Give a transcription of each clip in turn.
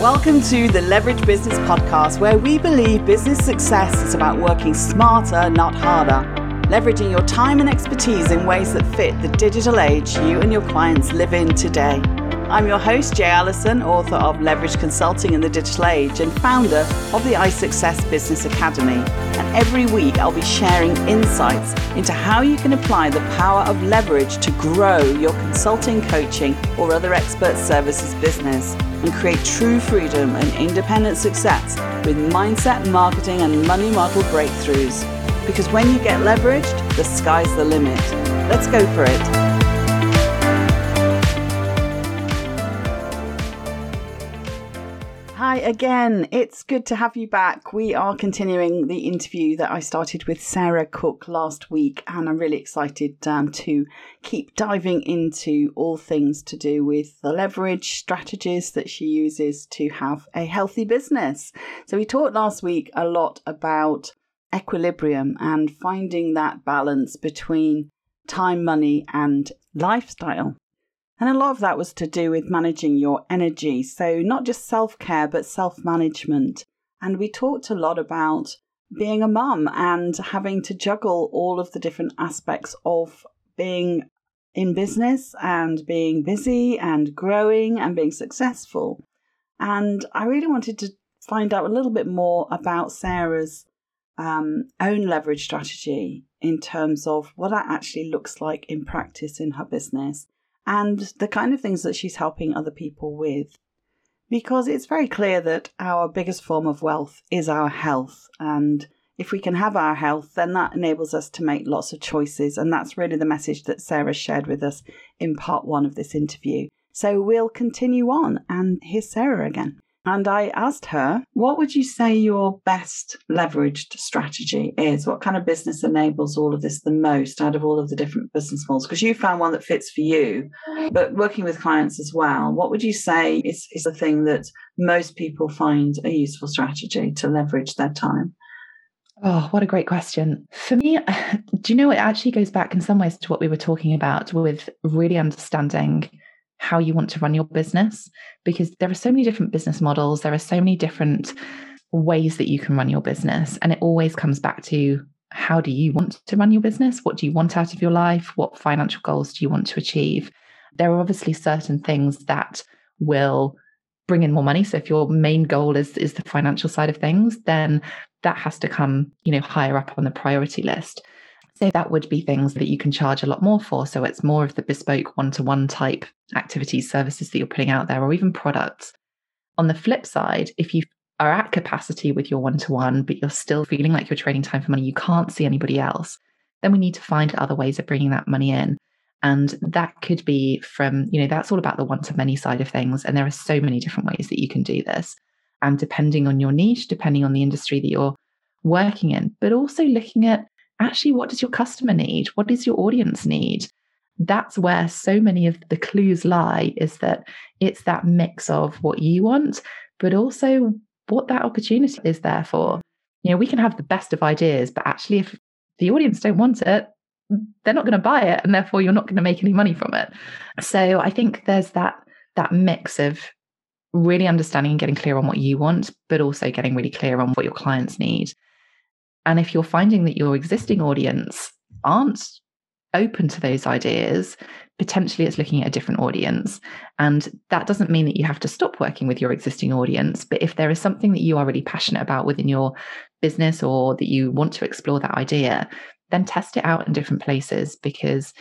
Welcome to the Leverage Business Podcast, where we believe business success is about working smarter, not harder, leveraging your time and expertise in ways that fit the digital age you and your clients live in today. I'm your host, Jay Allyson, author of Leverage Consulting in the Digital Age and founder of the iSuccess Business Academy. And every week I'll be sharing insights into how you can apply the power of leverage to grow your consulting, coaching, or other expert services business and create true freedom and independent success with mindset, marketing, and money model breakthroughs. Because when you get leveraged, the sky's the limit. Let's go for it. Hi again. It's good to have you back. We are continuing the interview that I started with Sarah Cooke last week, and I'm really excited um, to keep diving into all things to do with the leverage strategies that she uses to have a healthy business. So, we talked last week a lot about equilibrium and finding that balance between time, money, and lifestyle. And a lot of that was to do with managing your energy. So, not just self care, but self management. And we talked a lot about being a mum and having to juggle all of the different aspects of being in business and being busy and growing and being successful. And I really wanted to find out a little bit more about Sarah's um, own leverage strategy in terms of what that actually looks like in practice in her business and the kind of things that she's helping other people with. Because it's very clear that our biggest form of wealth is our health. And if we can have our health, then that enables us to make lots of choices. And that's really the message that Sarah shared with us in part one of this interview. So we'll continue on. And here's Sarah again. And I asked her, what would you say your best leveraged strategy is? What kind of business enables all of this the most out of all of the different business models? Because you found one that fits for you, but working with clients as well, what would you say is, is the thing that most people find a useful strategy to leverage their time? Oh, what a great question. For me, do you know, it actually goes back in some ways to what we were talking about with really understanding how you want to run your business because there are so many different business models, there are so many different ways that you can run your business. And it always comes back to how do you want to run your business? What do you want out of your life? What financial goals do you want to achieve? There are obviously certain things that will bring in more money. So if your main goal is is the financial side of things, then that has to come, you know, higher up on the priority list. So that would be things that you can charge a lot more for. So it's more of the bespoke one to one type activities, services that you're putting out there, or even products. On the flip side, if you are at capacity with your one to one, but you're still feeling like you're trading time for money, you can't see anybody else, then we need to find other ways of bringing that money in. And that could be from, you know, that's all about the one to many side of things. And there are so many different ways that you can do this. And depending on your niche, depending on the industry that you're working in, but also looking at actually, what does your customer need? What does your audience need? That's where so many of the clues lie is that it's that mix of what you want, but also what that opportunity is there for. You know, we can have the best of ideas, but actually, if the audience don't want it, they're not going to buy it, and therefore you're not going to make any money from it. So I think there's that that mix of really understanding and getting clear on what you want, but also getting really clear on what your clients need. And if you're finding that your existing audience aren't open to those ideas, potentially it's looking at a different audience. And that doesn't mean that you have to stop working with your existing audience. But if there is something that you are really passionate about within your business or that you want to explore that idea, then test it out in different places because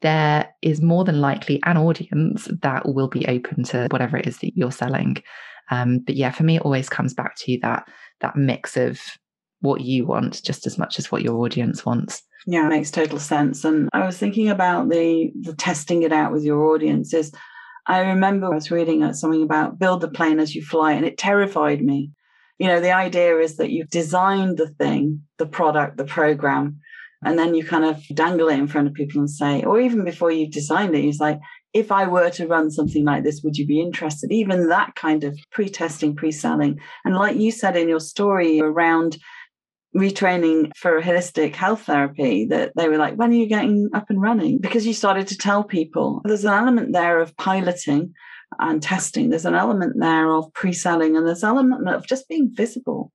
there is more than likely an audience that will be open to whatever it is that you're selling. Um, but yeah, for me, it always comes back to that that mix of what you want just as much as what your audience wants. Yeah, makes total sense. And I was thinking about the the testing it out with your audiences. I remember I was reading uh, something about build the plane as you fly, and it terrified me. You know, the idea is that you've designed the thing, the product, the program, and then you kind of dangle it in front of people and say, or even before you've designed it, it's like, if I were to run something like this, would you be interested? Even that kind of pre testing, pre selling. And like you said in your story around retraining for holistic health therapy that they were like, when are you getting up and running? Because you started to tell people there's an element there of piloting and testing. There's an element there of pre-selling and there's an element of just being visible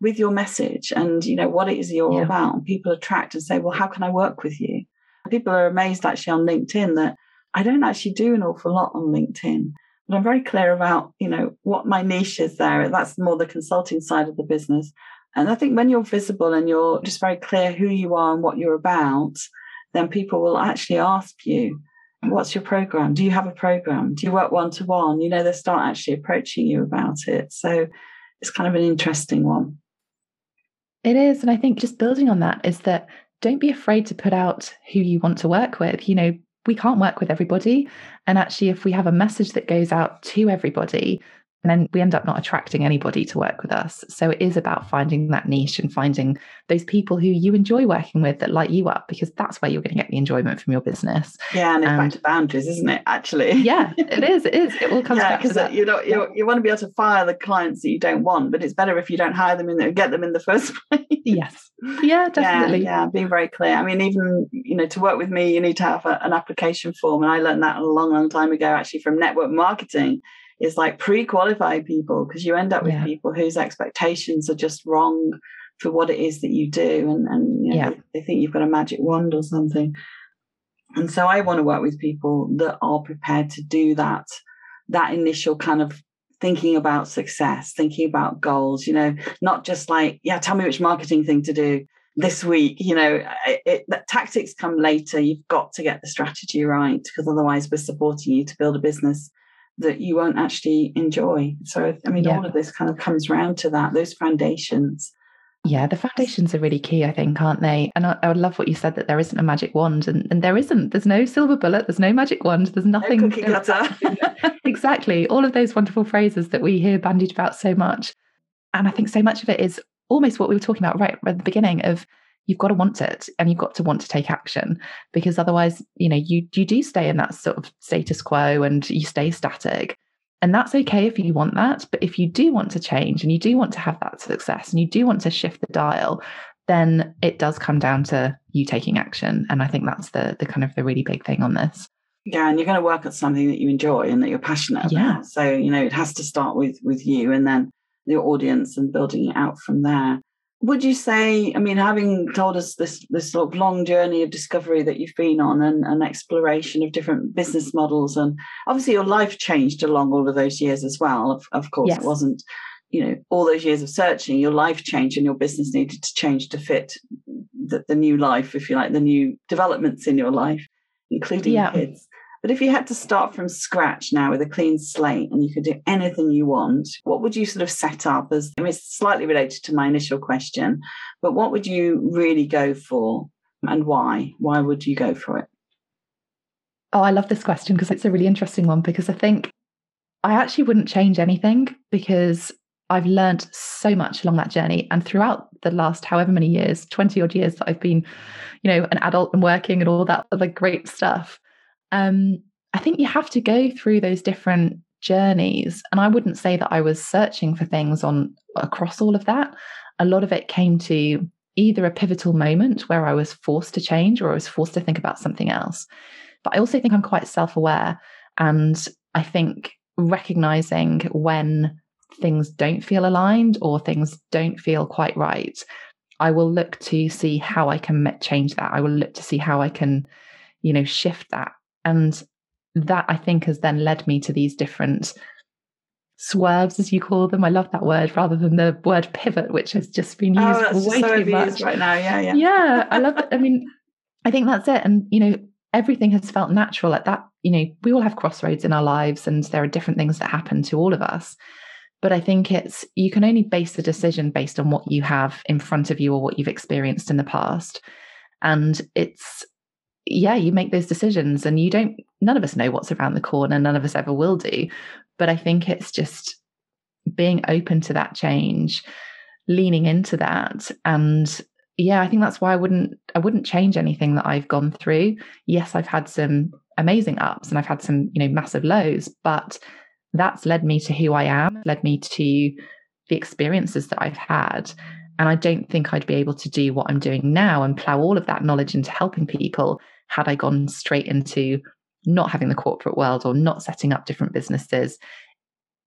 with your message and you know what it is you're yeah. about. And people attract and say, well, how can I work with you? People are amazed actually on LinkedIn that I don't actually do an awful lot on LinkedIn. But I'm very clear about, you know, what my niche is there. That's more the consulting side of the business. And I think when you're visible and you're just very clear who you are and what you're about, then people will actually ask you, what's your program? Do you have a program? Do you work one to one? You know, they start actually approaching you about it. So it's kind of an interesting one. It is. And I think just building on that is that don't be afraid to put out who you want to work with. You know, we can't work with everybody. And actually, if we have a message that goes out to everybody, and then we end up not attracting anybody to work with us. So it is about finding that niche and finding those people who you enjoy working with that light you up, because that's where you're going to get the enjoyment from your business. Yeah, and it's back to boundaries, isn't it? Actually, yeah, it is. It is. It will come yeah, back to uh, that. You know, you, you want to be able to fire the clients that you don't want, but it's better if you don't hire them and get them in the first place. yes. Yeah, definitely. Yeah, yeah, being very clear. I mean, even you know, to work with me, you need to have a, an application form, and I learned that a long, long time ago, actually, from network marketing is like pre-qualify people because you end up with yeah. people whose expectations are just wrong for what it is that you do and, and you know, yeah. they, they think you've got a magic wand or something and so i want to work with people that are prepared to do that that initial kind of thinking about success thinking about goals you know not just like yeah tell me which marketing thing to do this week you know it, it, tactics come later you've got to get the strategy right because otherwise we're supporting you to build a business that you won't actually enjoy. So, I mean, yeah. all of this kind of comes round to that, those foundations. Yeah, the foundations are really key, I think, aren't they? And I, I, would love what you said that there isn't a magic wand, and, and there isn't. There's no silver bullet. There's no magic wand. There's nothing. No exactly. All of those wonderful phrases that we hear bandied about so much, and I think so much of it is almost what we were talking about right at the beginning of you've got to want it and you've got to want to take action because otherwise you know you you do stay in that sort of status quo and you stay static. And that's okay if you want that but if you do want to change and you do want to have that success and you do want to shift the dial then it does come down to you taking action. And i think that's the the kind of the really big thing on this. Yeah and you're going to work at something that you enjoy and that you're passionate yeah. about so you know it has to start with with you and then your audience and building it out from there would you say i mean having told us this this sort of long journey of discovery that you've been on and, and exploration of different business models and obviously your life changed along all of those years as well of, of course yes. it wasn't you know all those years of searching your life changed and your business needed to change to fit the, the new life if you like the new developments in your life including yeah. kids but if you had to start from scratch now with a clean slate and you could do anything you want, what would you sort of set up as? I mean, it's slightly related to my initial question, but what would you really go for and why? Why would you go for it? Oh, I love this question because it's a really interesting one because I think I actually wouldn't change anything because I've learned so much along that journey. And throughout the last however many years, 20 odd years that I've been, you know, an adult and working and all that other great stuff, um, I think you have to go through those different journeys. And I wouldn't say that I was searching for things on across all of that. A lot of it came to either a pivotal moment where I was forced to change or I was forced to think about something else. But I also think I'm quite self aware. And I think recognizing when things don't feel aligned or things don't feel quite right, I will look to see how I can change that. I will look to see how I can, you know, shift that and that I think has then led me to these different swerves, as you call them. I love that word rather than the word pivot, which has just been oh, used oh, way so too much right now. Yeah, yeah. Yeah, I love it. I mean, I think that's it. And, you know, everything has felt natural at that. You know, we all have crossroads in our lives and there are different things that happen to all of us. But I think it's, you can only base a decision based on what you have in front of you or what you've experienced in the past. And it's yeah, you make those decisions and you don't, none of us know what's around the corner. None of us ever will do. But I think it's just being open to that change, leaning into that. And yeah, I think that's why I wouldn't, I wouldn't change anything that I've gone through. Yes, I've had some amazing ups and I've had some, you know, massive lows, but that's led me to who I am, led me to the experiences that I've had. And I don't think I'd be able to do what I'm doing now and plow all of that knowledge into helping people had I gone straight into not having the corporate world or not setting up different businesses,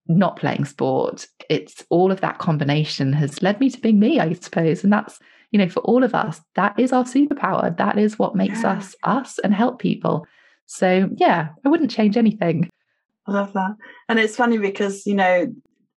not playing sport. It's all of that combination has led me to being me, I suppose. And that's, you know, for all of us, that is our superpower. That is what makes yeah. us us and help people. So, yeah, I wouldn't change anything. I love that. And it's funny because, you know,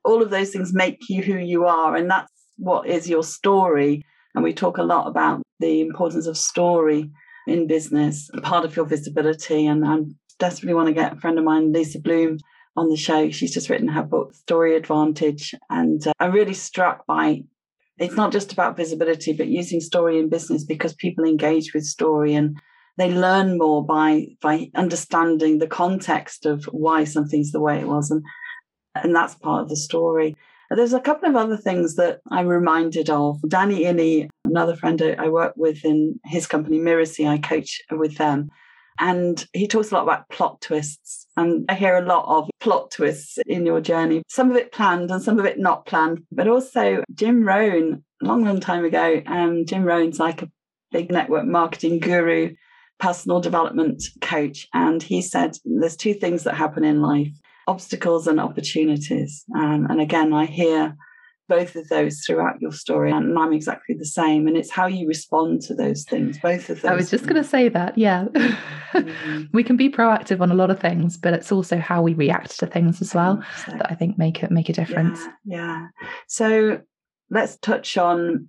all of those things make you who you are. And that's what is your story. And we talk a lot about the importance of story in business, part of your visibility. And I desperately want to get a friend of mine, Lisa Bloom, on the show. She's just written her book, Story Advantage. And uh, I'm really struck by it's not just about visibility, but using story in business because people engage with story and they learn more by by understanding the context of why something's the way it was. And and that's part of the story. There's a couple of other things that I'm reminded of. Danny Iny, another friend I work with in his company, Mirasee, I coach with them. And he talks a lot about plot twists. And I hear a lot of plot twists in your journey, some of it planned and some of it not planned. But also, Jim Rohn, long, long time ago, um, Jim Rohn's like a big network marketing guru, personal development coach. And he said there's two things that happen in life obstacles and opportunities. Um, and again, I hear both of those throughout your story, and I'm exactly the same. And it's how you respond to those things, both of those. I was just going to say that, yeah. mm-hmm. we can be proactive on a lot of things, but it's also how we react to things as well that I think make it make a difference. Yeah, yeah. So let's touch on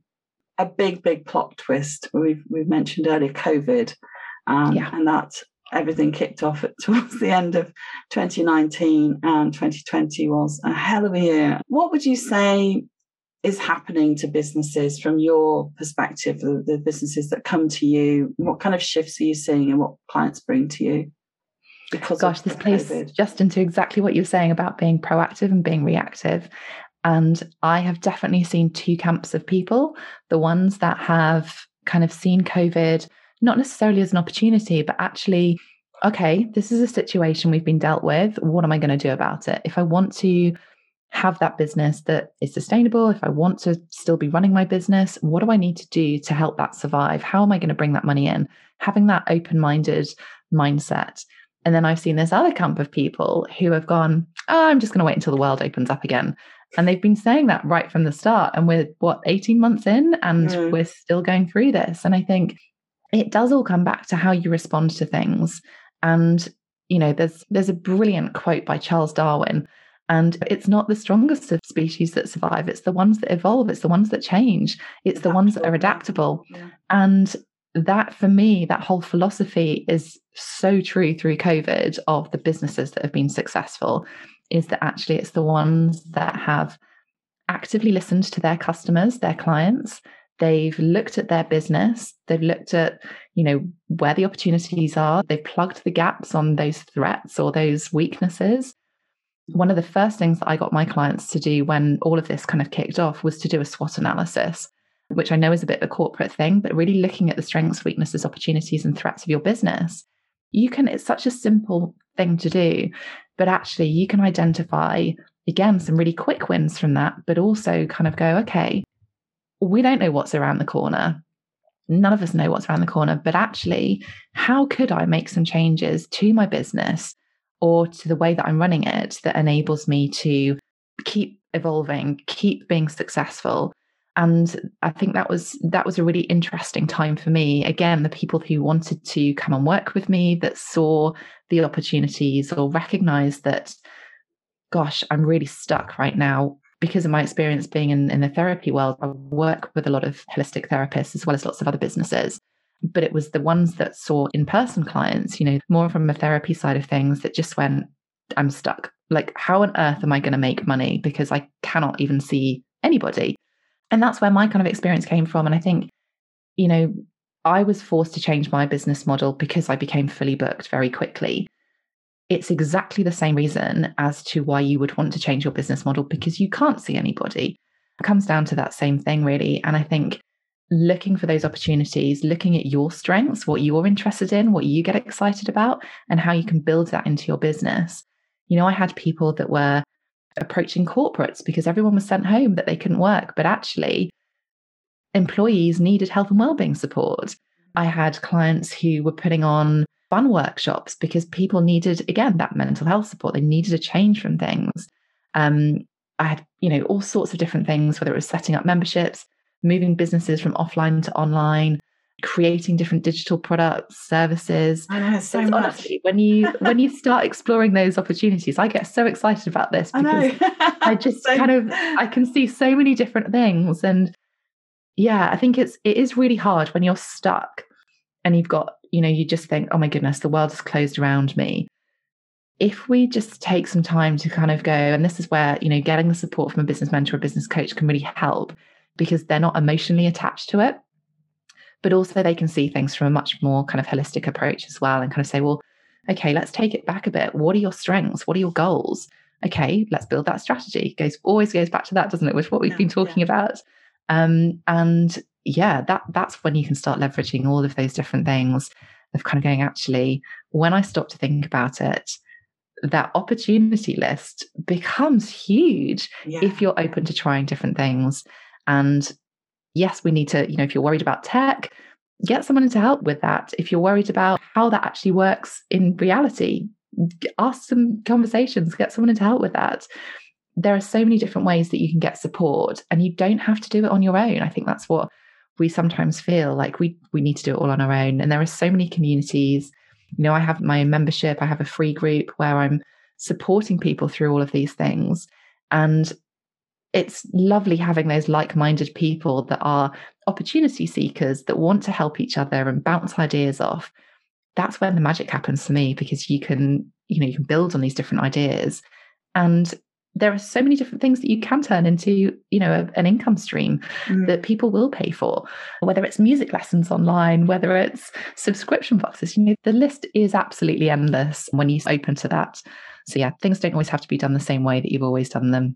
a big, big plot twist. We've we've mentioned earlier COVID, um, yeah. and that everything kicked off at, towards the end of 2019 and 2020 was a hell of a year. What would you say is happening to businesses from your perspective, the, the businesses that come to you? What kind of shifts are you seeing and what clients bring to you? Because gosh, this plays just into exactly what you're saying about being proactive and being reactive. And I have definitely seen two camps of people the ones that have kind of seen COVID not necessarily as an opportunity, but actually, okay, this is a situation we've been dealt with. What am I going to do about it? If I want to have that business that is sustainable, if I want to still be running my business, what do I need to do to help that survive? How am I going to bring that money in? Having that open minded mindset. And then I've seen this other camp of people who have gone, oh, I'm just going to wait until the world opens up again. And they've been saying that right from the start. And we're what, 18 months in, and mm. we're still going through this. And I think it does all come back to how you respond to things. And, you know, there's there's a brilliant quote by Charles Darwin. And it's not the strongest of species that survive. It's the ones that evolve. It's the ones that change. It's the ones that are adaptable. Yeah. And that for me, that whole philosophy is so true through COVID of the businesses that have been successful is that actually it's the ones that have actively listened to their customers, their clients, They've looked at their business. They've looked at, you know, where the opportunities are. They've plugged the gaps on those threats or those weaknesses. One of the first things that I got my clients to do when all of this kind of kicked off was to do a SWOT analysis, which I know is a bit of a corporate thing, but really looking at the strengths, weaknesses, opportunities, and threats of your business. You can, it's such a simple thing to do, but actually you can identify, again, some really quick wins from that, but also kind of go, okay, we don't know what's around the corner. None of us know what's around the corner, but actually, how could I make some changes to my business or to the way that I'm running it that enables me to keep evolving, keep being successful? And I think that was that was a really interesting time for me. Again, the people who wanted to come and work with me that saw the opportunities or recognized that, gosh, I'm really stuck right now because of my experience being in, in the therapy world, I work with a lot of holistic therapists as well as lots of other businesses. But it was the ones that saw in person clients, you know, more from a therapy side of things that just went, I'm stuck. Like, how on earth am I going to make money? Because I cannot even see anybody. And that's where my kind of experience came from. And I think, you know, I was forced to change my business model because I became fully booked very quickly it's exactly the same reason as to why you would want to change your business model because you can't see anybody. It comes down to that same thing, really. And I think looking for those opportunities, looking at your strengths, what you're interested in, what you get excited about, and how you can build that into your business. You know, I had people that were approaching corporates because everyone was sent home that they couldn't work, but actually, employees needed health and wellbeing support. I had clients who were putting on fun workshops because people needed, again, that mental health support. They needed a change from things. Um, I had, you know, all sorts of different things, whether it was setting up memberships, moving businesses from offline to online, creating different digital products, services. I know so much. Honestly, when you when you start exploring those opportunities, I get so excited about this because I, I just kind of I can see so many different things. And yeah, I think it's it is really hard when you're stuck and you've got, you know, you just think, oh my goodness, the world is closed around me. If we just take some time to kind of go, and this is where, you know, getting the support from a business mentor or business coach can really help because they're not emotionally attached to it but also they can see things from a much more kind of holistic approach as well and kind of say, well, okay, let's take it back a bit. What are your strengths? What are your goals? Okay, let's build that strategy. It goes always goes back to that, doesn't it? With what we've yeah, been talking yeah. about. Um, and yeah, that that's when you can start leveraging all of those different things of kind of going, actually, when I stop to think about it, that opportunity list becomes huge yeah. if you're open to trying different things. And yes, we need to, you know, if you're worried about tech, get someone to help with that. If you're worried about how that actually works in reality, ask some conversations, get someone to help with that. There are so many different ways that you can get support and you don't have to do it on your own. I think that's what we sometimes feel like we we need to do it all on our own. And there are so many communities. You know, I have my membership, I have a free group where I'm supporting people through all of these things. And it's lovely having those like-minded people that are opportunity seekers that want to help each other and bounce ideas off that's when the magic happens for me because you can you know you can build on these different ideas and there are so many different things that you can turn into you know a, an income stream mm. that people will pay for whether it's music lessons online whether it's subscription boxes you know the list is absolutely endless when you open to that so yeah things don't always have to be done the same way that you've always done them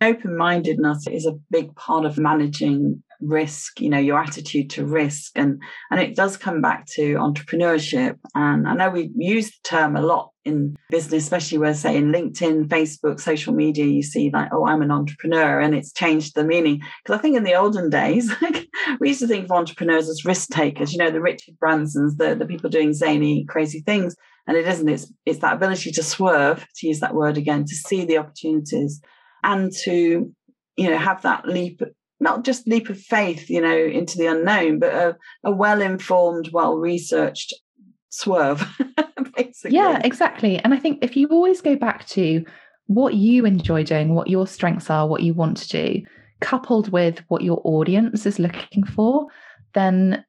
Open mindedness is a big part of managing risk, you know, your attitude to risk. And, and it does come back to entrepreneurship. And I know we use the term a lot in business, especially where, say, in LinkedIn, Facebook, social media, you see like, oh, I'm an entrepreneur, and it's changed the meaning. Because I think in the olden days, we used to think of entrepreneurs as risk takers, you know, the Richard Bransons, the, the people doing zany, crazy things. And it isn't, it's, it's that ability to swerve, to use that word again, to see the opportunities and to you know have that leap not just leap of faith you know into the unknown but a, a well informed well researched swerve basically yeah exactly and i think if you always go back to what you enjoy doing what your strengths are what you want to do coupled with what your audience is looking for then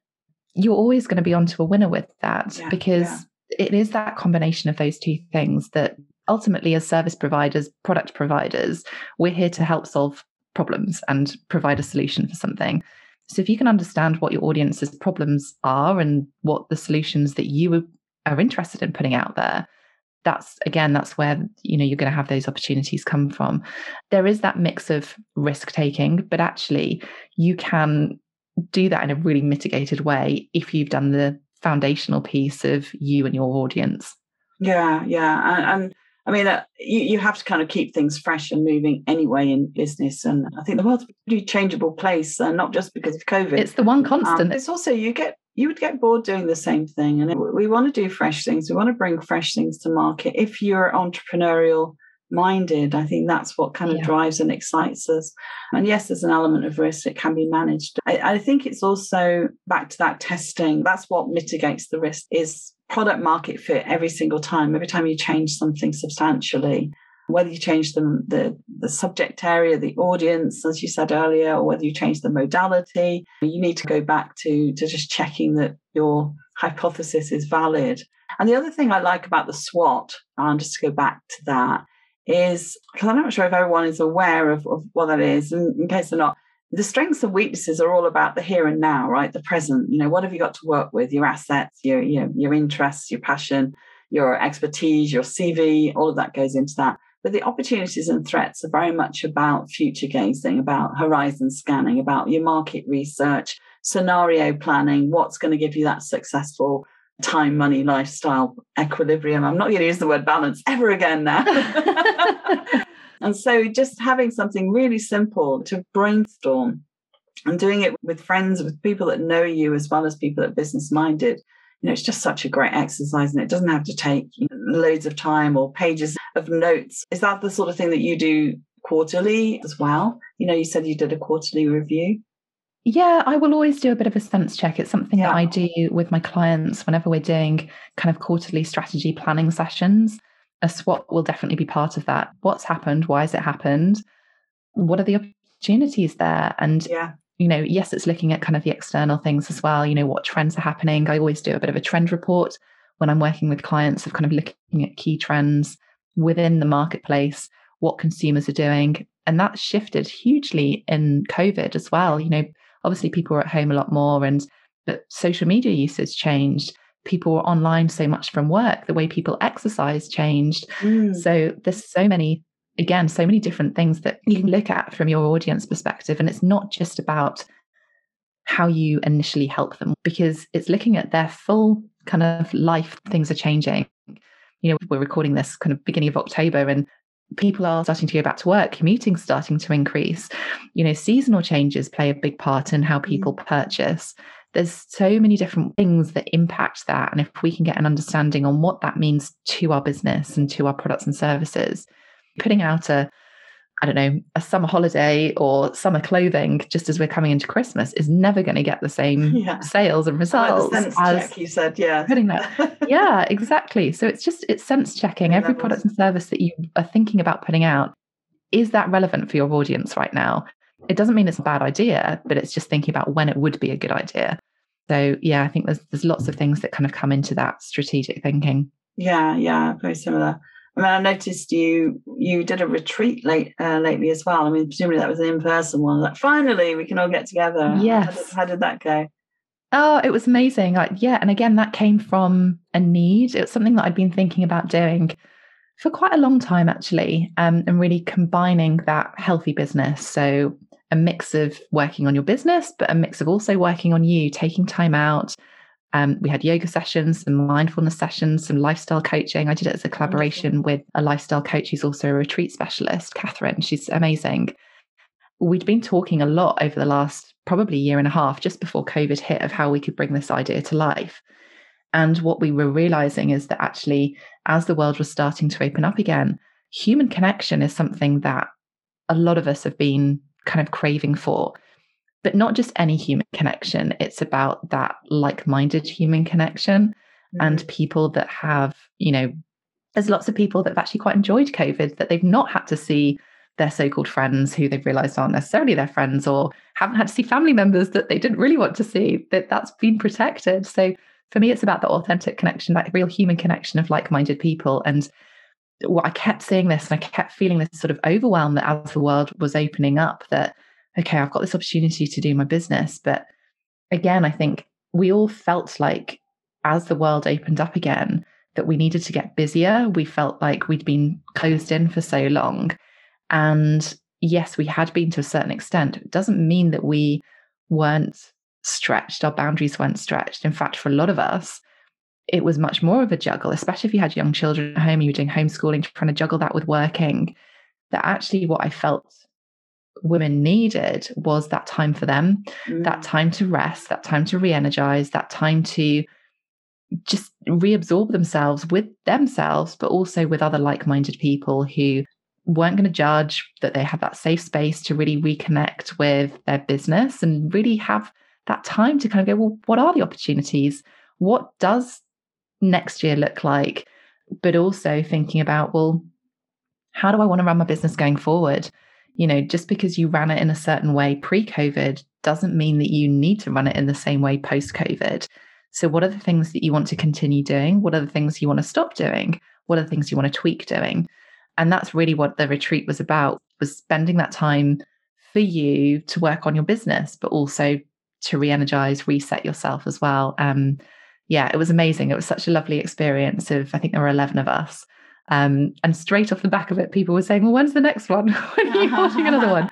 you're always going to be onto a winner with that yeah, because yeah. it is that combination of those two things that ultimately, as service providers, product providers, we're here to help solve problems and provide a solution for something. So if you can understand what your audience's problems are and what the solutions that you are interested in putting out there, that's again that's where you know you're going to have those opportunities come from. There is that mix of risk taking but actually you can do that in a really mitigated way if you've done the foundational piece of you and your audience. Yeah yeah and, and I mean, uh, you, you have to kind of keep things fresh and moving anyway in business. And I think the world's a pretty changeable place, uh, not just because of COVID. It's the one um, constant. Um, it's also you get you would get bored doing the same thing, and we want to do fresh things. We want to bring fresh things to market. If you're entrepreneurial minded, I think that's what kind of yeah. drives and excites us. And yes, there's an element of risk; it can be managed. I, I think it's also back to that testing. That's what mitigates the risk. Is product market fit every single time. Every time you change something substantially, whether you change the, the, the subject area, the audience, as you said earlier, or whether you change the modality, you need to go back to, to just checking that your hypothesis is valid. And the other thing I like about the SWOT, and just to go back to that, is because I'm not sure if everyone is aware of, of what that is. And in case they're not, the strengths and weaknesses are all about the here and now, right? The present. You know, what have you got to work with? Your assets, your your, your interests, your passion, your expertise, your CV, all of that goes into that. But the opportunities and threats are very much about future gazing, about horizon scanning, about your market research, scenario planning, what's going to give you that successful time, money, lifestyle equilibrium. I'm not going to use the word balance ever again now. And so just having something really simple to brainstorm and doing it with friends, with people that know you as well as people that are business minded you know, it's just such a great exercise and it doesn't have to take you know, loads of time or pages of notes. Is that the sort of thing that you do quarterly as well? You know, you said you did a quarterly review. Yeah, I will always do a bit of a sense check. It's something yeah. that I do with my clients whenever we're doing kind of quarterly strategy planning sessions. A SWOT will definitely be part of that. What's happened? Why has it happened? What are the opportunities there? And yeah. you know, yes, it's looking at kind of the external things as well. You know, what trends are happening. I always do a bit of a trend report when I'm working with clients of kind of looking at key trends within the marketplace, what consumers are doing. And that's shifted hugely in COVID as well. You know, obviously people were at home a lot more and but social media usage changed people were online so much from work the way people exercise changed mm. so there's so many again so many different things that you can look at from your audience perspective and it's not just about how you initially help them because it's looking at their full kind of life things are changing you know we're recording this kind of beginning of october and people are starting to go back to work, commuting starting to increase. You know, seasonal changes play a big part in how people mm. purchase. There's so many different things that impact that. And if we can get an understanding on what that means to our business and to our products and services, putting out a I don't know, a summer holiday or summer clothing just as we're coming into Christmas is never going to get the same yeah. sales and results like as check, you said, yeah. Putting that. yeah, exactly. So it's just it's sense checking every product and service that you are thinking about putting out. Is that relevant for your audience right now? It doesn't mean it's a bad idea, but it's just thinking about when it would be a good idea. So yeah, I think there's there's lots of things that kind of come into that strategic thinking. Yeah, yeah, very similar. I mean, I noticed you you did a retreat late uh, lately as well. I mean, presumably that was an in person one. Like, finally, we can all get together. Yes. How did, how did that go? Oh, it was amazing. Like, yeah, and again, that came from a need. It was something that I'd been thinking about doing for quite a long time, actually, um, and really combining that healthy business. So a mix of working on your business, but a mix of also working on you, taking time out um, we had yoga sessions, some mindfulness sessions, some lifestyle coaching. I did it as a collaboration with a lifestyle coach who's also a retreat specialist, Catherine. She's amazing. We'd been talking a lot over the last probably year and a half, just before COVID hit, of how we could bring this idea to life. And what we were realizing is that actually, as the world was starting to open up again, human connection is something that a lot of us have been kind of craving for but not just any human connection. It's about that like minded human connection mm-hmm. and people that have, you know, there's lots of people that have actually quite enjoyed COVID, that they've not had to see their so called friends who they've realized aren't necessarily their friends or haven't had to see family members that they didn't really want to see, that that's been protected. So for me, it's about the authentic connection, that real human connection of like minded people. And what I kept seeing this and I kept feeling this sort of overwhelm that as the world was opening up, that okay, I've got this opportunity to do my business. But again, I think we all felt like as the world opened up again, that we needed to get busier. We felt like we'd been closed in for so long. And yes, we had been to a certain extent. It doesn't mean that we weren't stretched, our boundaries weren't stretched. In fact, for a lot of us, it was much more of a juggle, especially if you had young children at home, and you were doing homeschooling, trying to juggle that with working. That actually, what I felt women needed was that time for them, mm. that time to rest, that time to re energize, that time to just reabsorb themselves with themselves, but also with other like minded people who weren't going to judge, that they had that safe space to really reconnect with their business and really have that time to kind of go, well, what are the opportunities? What does next year look like? But also thinking about, well, how do I want to run my business going forward? you know, just because you ran it in a certain way pre COVID doesn't mean that you need to run it in the same way post COVID. So, what are the things that you want to continue doing? What are the things you want to stop doing? What are the things you want to tweak doing? And that's really what the retreat was about was spending that time for you to work on your business, but also to re-energize, reset yourself as well. Um, yeah, it was amazing. It was such a lovely experience of I think there were 11 of us um, and straight off the back of it, people were saying, Well, when's the next one? when are you watching another one?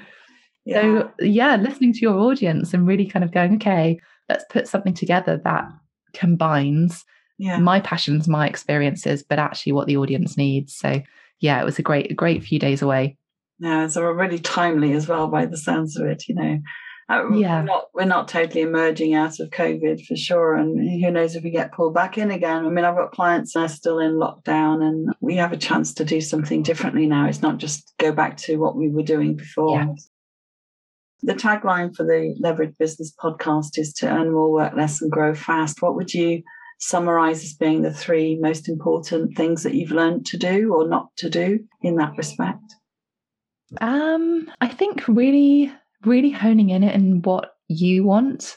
Yeah. So, yeah, listening to your audience and really kind of going, Okay, let's put something together that combines yeah. my passions, my experiences, but actually what the audience needs. So, yeah, it was a great, a great few days away. Yeah, so really timely as well by the sounds of it, you know. Uh, yeah. We're not, we're not totally emerging out of COVID for sure. And who knows if we get pulled back in again. I mean, I've got clients that are still in lockdown and we have a chance to do something differently now. It's not just go back to what we were doing before. Yeah. The tagline for the Leverage Business podcast is to earn more, work less, and grow fast. What would you summarize as being the three most important things that you've learned to do or not to do in that respect? Um, I think really, really honing in and what you want,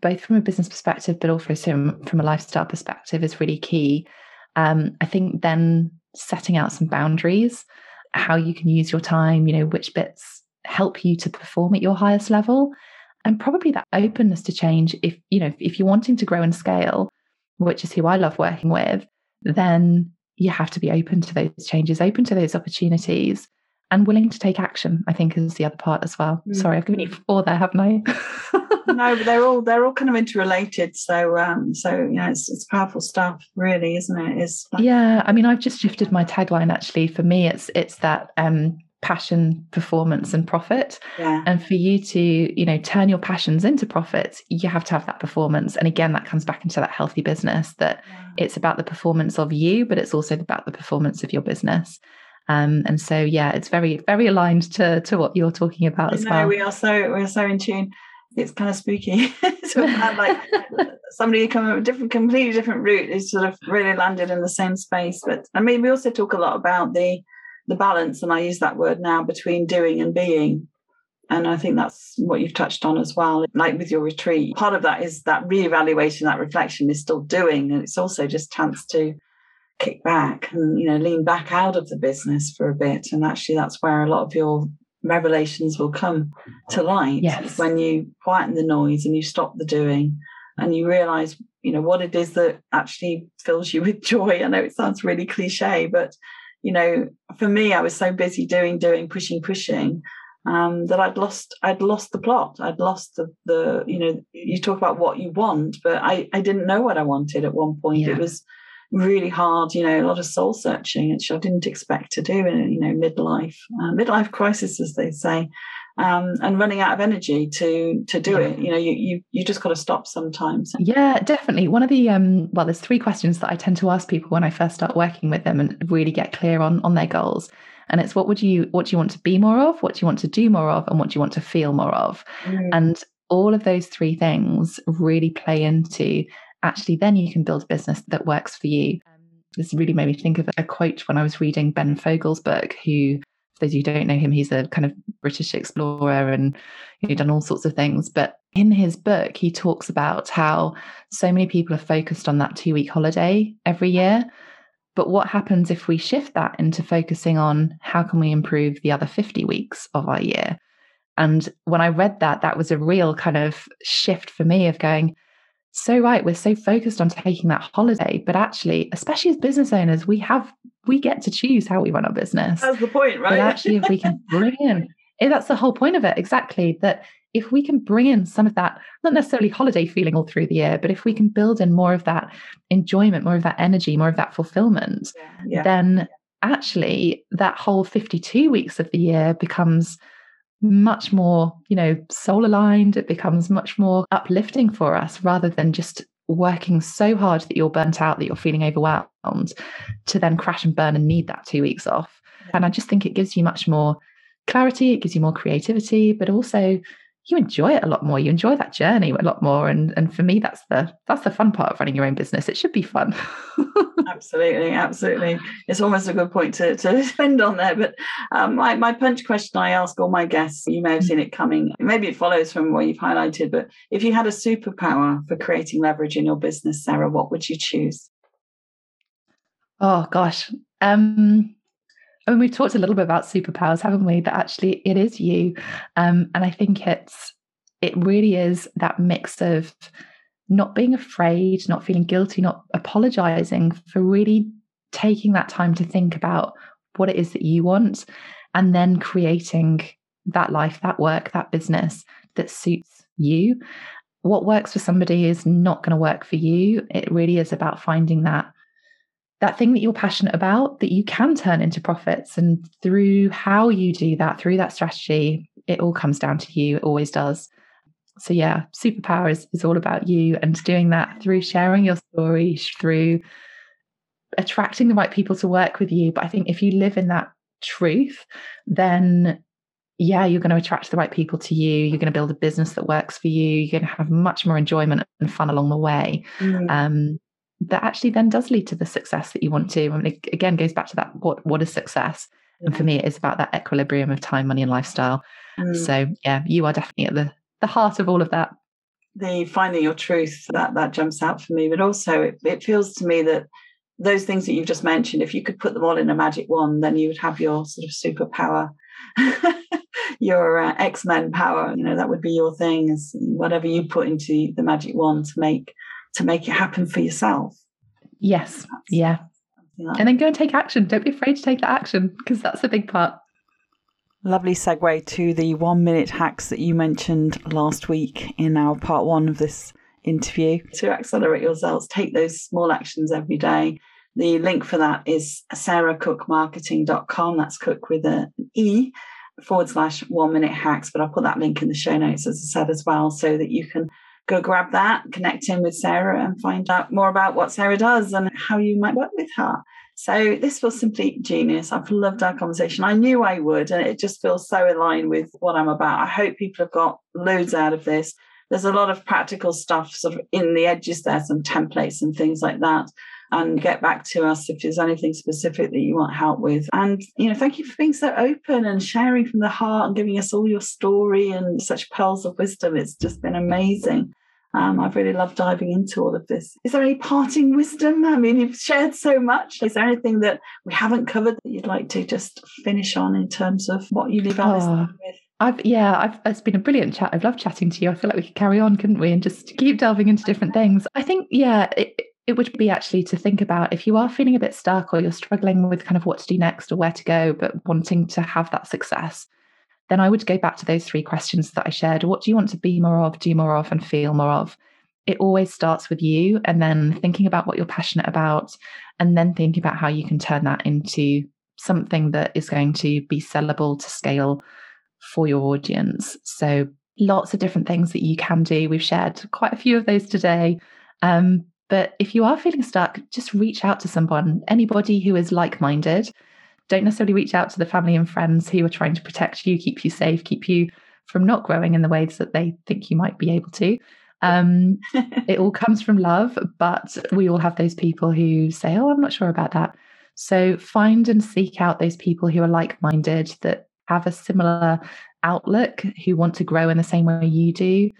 both from a business perspective, but also from a lifestyle perspective, is really key. Um, I think then setting out some boundaries, how you can use your time, you know, which bits help you to perform at your highest level and probably that openness to change if you know if you're wanting to grow and scale which is who i love working with then you have to be open to those changes open to those opportunities and willing to take action i think is the other part as well. Mm. sorry i've given you four there haven't i? No but they're all they're all kind of interrelated so um so you know it's, it's powerful stuff really isn't it's like- yeah i mean i've just shifted my tagline actually. For me it's it's that um passion performance and profit. Yeah. and for you to you know turn your passions into profits you have to have that performance. And again that comes back into that healthy business that yeah. it's about the performance of you but it's also about the performance of your business um, and so yeah it's very very aligned to to what you're talking about I as know, well we are so we're so in tune it's kind of spooky to like somebody come a different completely different route is sort of really landed in the same space but i mean we also talk a lot about the the balance, and I use that word now, between doing and being. And I think that's what you've touched on as well. Like with your retreat, part of that is that reevaluation, that reflection is still doing. And it's also just chance to kick back and, you know, lean back out of the business for a bit. And actually, that's where a lot of your revelations will come to light yes. when you quieten the noise and you stop the doing and you realize, you know, what it is that actually fills you with joy. I know it sounds really cliche, but you know, for me, I was so busy doing, doing, pushing, pushing, um, that I'd lost, I'd lost the plot. I'd lost the, the, you know, you talk about what you want, but I, I didn't know what I wanted at one point. Yeah. It was really hard, you know, a lot of soul searching, which I didn't expect to do in, you know, midlife, uh, midlife crisis, as they say um, and running out of energy to to do yeah. it. You know, you you you just got to stop sometimes. Yeah, definitely. One of the um, well, there's three questions that I tend to ask people when I first start working with them and really get clear on on their goals. And it's what would you what do you want to be more of, what do you want to do more of, and what do you want to feel more of, mm. and all of those three things really play into actually then you can build a business that works for you. This really made me think of a quote when I was reading Ben Fogle's book, who for those who don't know him, he's a kind of British explorer and you know, done all sorts of things. But in his book, he talks about how so many people are focused on that two week holiday every year. But what happens if we shift that into focusing on how can we improve the other 50 weeks of our year? And when I read that, that was a real kind of shift for me of going, so right we're so focused on taking that holiday but actually especially as business owners we have we get to choose how we run our business that's the point right but actually if we can bring in eh, that's the whole point of it exactly that if we can bring in some of that not necessarily holiday feeling all through the year but if we can build in more of that enjoyment more of that energy more of that fulfillment yeah, yeah. then actually that whole 52 weeks of the year becomes much more, you know, soul aligned. It becomes much more uplifting for us rather than just working so hard that you're burnt out, that you're feeling overwhelmed, to then crash and burn and need that two weeks off. And I just think it gives you much more clarity, it gives you more creativity, but also you enjoy it a lot more. You enjoy that journey a lot more. And and for me, that's the that's the fun part of running your own business. It should be fun. absolutely, absolutely. It's almost a good point to, to spend on there. But um, my, my punch question I ask all my guests, you may have seen it coming. Maybe it follows from what you've highlighted, but if you had a superpower for creating leverage in your business, Sarah, what would you choose? Oh gosh. Um I mean, we've talked a little bit about superpowers, haven't we? That actually it is you. Um, and I think it's it really is that mix of not being afraid, not feeling guilty, not apologizing for really taking that time to think about what it is that you want and then creating that life, that work, that business that suits you. What works for somebody is not going to work for you. It really is about finding that that thing that you're passionate about that you can turn into profits. And through how you do that, through that strategy, it all comes down to you. It always does. So, yeah, superpower is, is all about you and doing that through sharing your story, through attracting the right people to work with you. But I think if you live in that truth, then yeah, you're going to attract the right people to you. You're going to build a business that works for you. You're going to have much more enjoyment and fun along the way. Mm. Um, that actually then does lead to the success that you want to. I mean, it again goes back to that what what is success? Yeah. And for me, it is about that equilibrium of time, money, and lifestyle. Mm. So yeah, you are definitely at the the heart of all of that. The finding your truth that that jumps out for me, but also it, it feels to me that those things that you've just mentioned, if you could put them all in a magic wand, then you would have your sort of superpower, your uh, X Men power. You know, that would be your thing. Is whatever you put into the magic wand to make to make it happen for yourself. Yes. That's yeah. Like and then go and take action. Don't be afraid to take that action because that's a big part. Lovely segue to the one minute hacks that you mentioned last week in our part one of this interview. To accelerate your sales, take those small actions every day. The link for that is sarahcookemarketing.com. That's cook with an E forward slash one minute hacks. But I'll put that link in the show notes, as I said, as well, so that you can go grab that, connect in with Sarah, and find out more about what Sarah does and how you might work with her. So this was simply genius. I've loved our conversation. I knew I would, and it just feels so in line with what I'm about. I hope people have got loads out of this there's a lot of practical stuff sort of in the edges there, some templates and things like that. And get back to us if there's anything specific that you want help with. And, you know, thank you for being so open and sharing from the heart and giving us all your story and such pearls of wisdom. It's just been amazing. Um, I've really loved diving into all of this. Is there any parting wisdom? I mean, you've shared so much. Is there anything that we haven't covered that you'd like to just finish on in terms of what you leave our oh, with? I've yeah, I've it's been a brilliant chat. I've loved chatting to you. I feel like we could carry on, couldn't we, and just keep delving into different things. I think yeah, it, it would be actually to think about if you are feeling a bit stuck or you're struggling with kind of what to do next or where to go, but wanting to have that success, then I would go back to those three questions that I shared. What do you want to be more of, do more of, and feel more of? It always starts with you, and then thinking about what you're passionate about, and then thinking about how you can turn that into something that is going to be sellable to scale for your audience. So, lots of different things that you can do. We've shared quite a few of those today. Um, but if you are feeling stuck, just reach out to someone, anybody who is like minded. Don't necessarily reach out to the family and friends who are trying to protect you, keep you safe, keep you from not growing in the ways that they think you might be able to. Um, it all comes from love, but we all have those people who say, Oh, I'm not sure about that. So find and seek out those people who are like minded that have a similar outlook, who want to grow in the same way you do.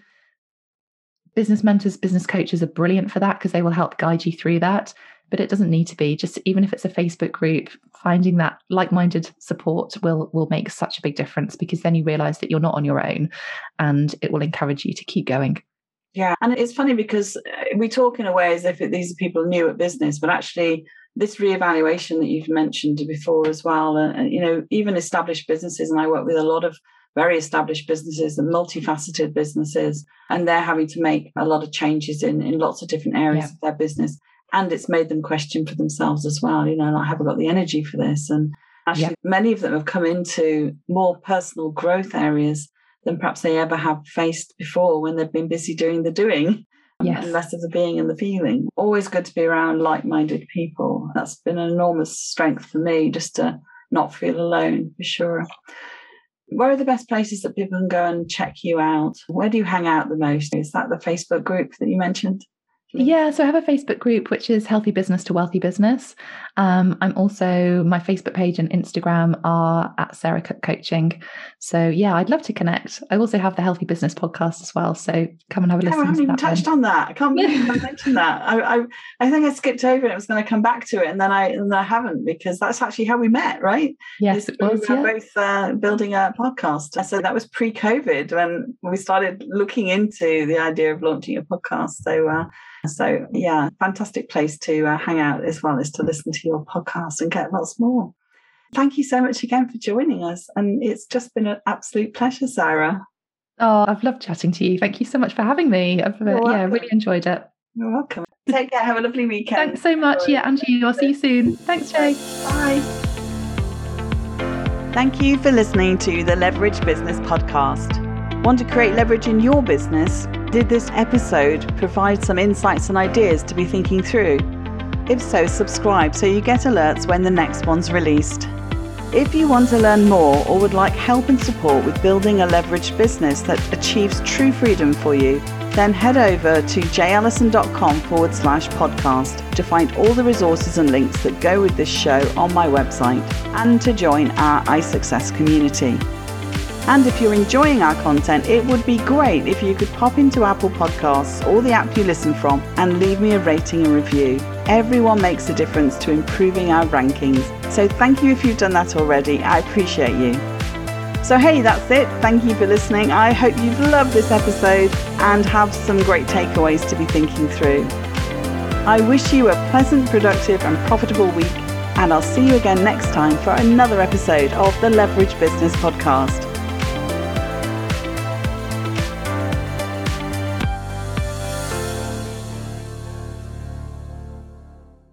Business mentors, business coaches are brilliant for that because they will help guide you through that. But it doesn't need to be just even if it's a Facebook group, finding that like-minded support will will make such a big difference because then you realize that you're not on your own and it will encourage you to keep going. Yeah, and it's funny because uh, we talk in a way as if these are people new at business, but actually this reevaluation that you've mentioned before as well, and, uh, you know, even established businesses, and I work with a lot of very established businesses and multifaceted businesses, and they're having to make a lot of changes in, in lots of different areas yeah. of their business. And it's made them question for themselves as well, you know, like, have I got the energy for this? And actually, yeah. many of them have come into more personal growth areas than perhaps they ever have faced before when they've been busy doing the doing um, yes. and less of the being and the feeling. Always good to be around like minded people. That's been an enormous strength for me just to not feel alone, for sure. Where are the best places that people can go and check you out? Where do you hang out the most? Is that the Facebook group that you mentioned? Yeah, so I have a Facebook group which is Healthy Business to Wealthy Business. Um, I'm also my Facebook page and Instagram are at Sarah Cooke Coaching. So yeah, I'd love to connect. I also have the Healthy Business podcast as well. So come and have a listen. Oh, I haven't even touched on that. I can't believe I mentioned that. I, I, I think I skipped over it was going to come back to it, and then I and I haven't because that's actually how we met, right? Yes, it was. We were yeah. both uh, building a podcast. So that was pre-COVID when we started looking into the idea of launching a podcast. So. Uh, so, yeah, fantastic place to uh, hang out as well as to listen to your podcast and get lots more. Thank you so much again for joining us. And it's just been an absolute pleasure, Sarah. Oh, I've loved chatting to you. Thank you so much for having me. I've uh, yeah, really enjoyed it. You're welcome. Take care. Have a lovely weekend. Thanks so much. Yeah, and you. I'll see you soon. Thanks, Jay. Bye. Thank you for listening to the Leverage Business Podcast. Want to create leverage in your business? Did this episode provide some insights and ideas to be thinking through? If so, subscribe so you get alerts when the next one's released. If you want to learn more or would like help and support with building a leveraged business that achieves true freedom for you, then head over to jayallyson.com forward slash podcast to find all the resources and links that go with this show on my website and to join our iSuccess community. And if you're enjoying our content, it would be great if you could pop into Apple Podcasts or the app you listen from and leave me a rating and review. Everyone makes a difference to improving our rankings. So thank you if you've done that already. I appreciate you. So, hey, that's it. Thank you for listening. I hope you've loved this episode and have some great takeaways to be thinking through. I wish you a pleasant, productive, and profitable week, and I'll see you again next time for another episode of the Leverage Business Podcast.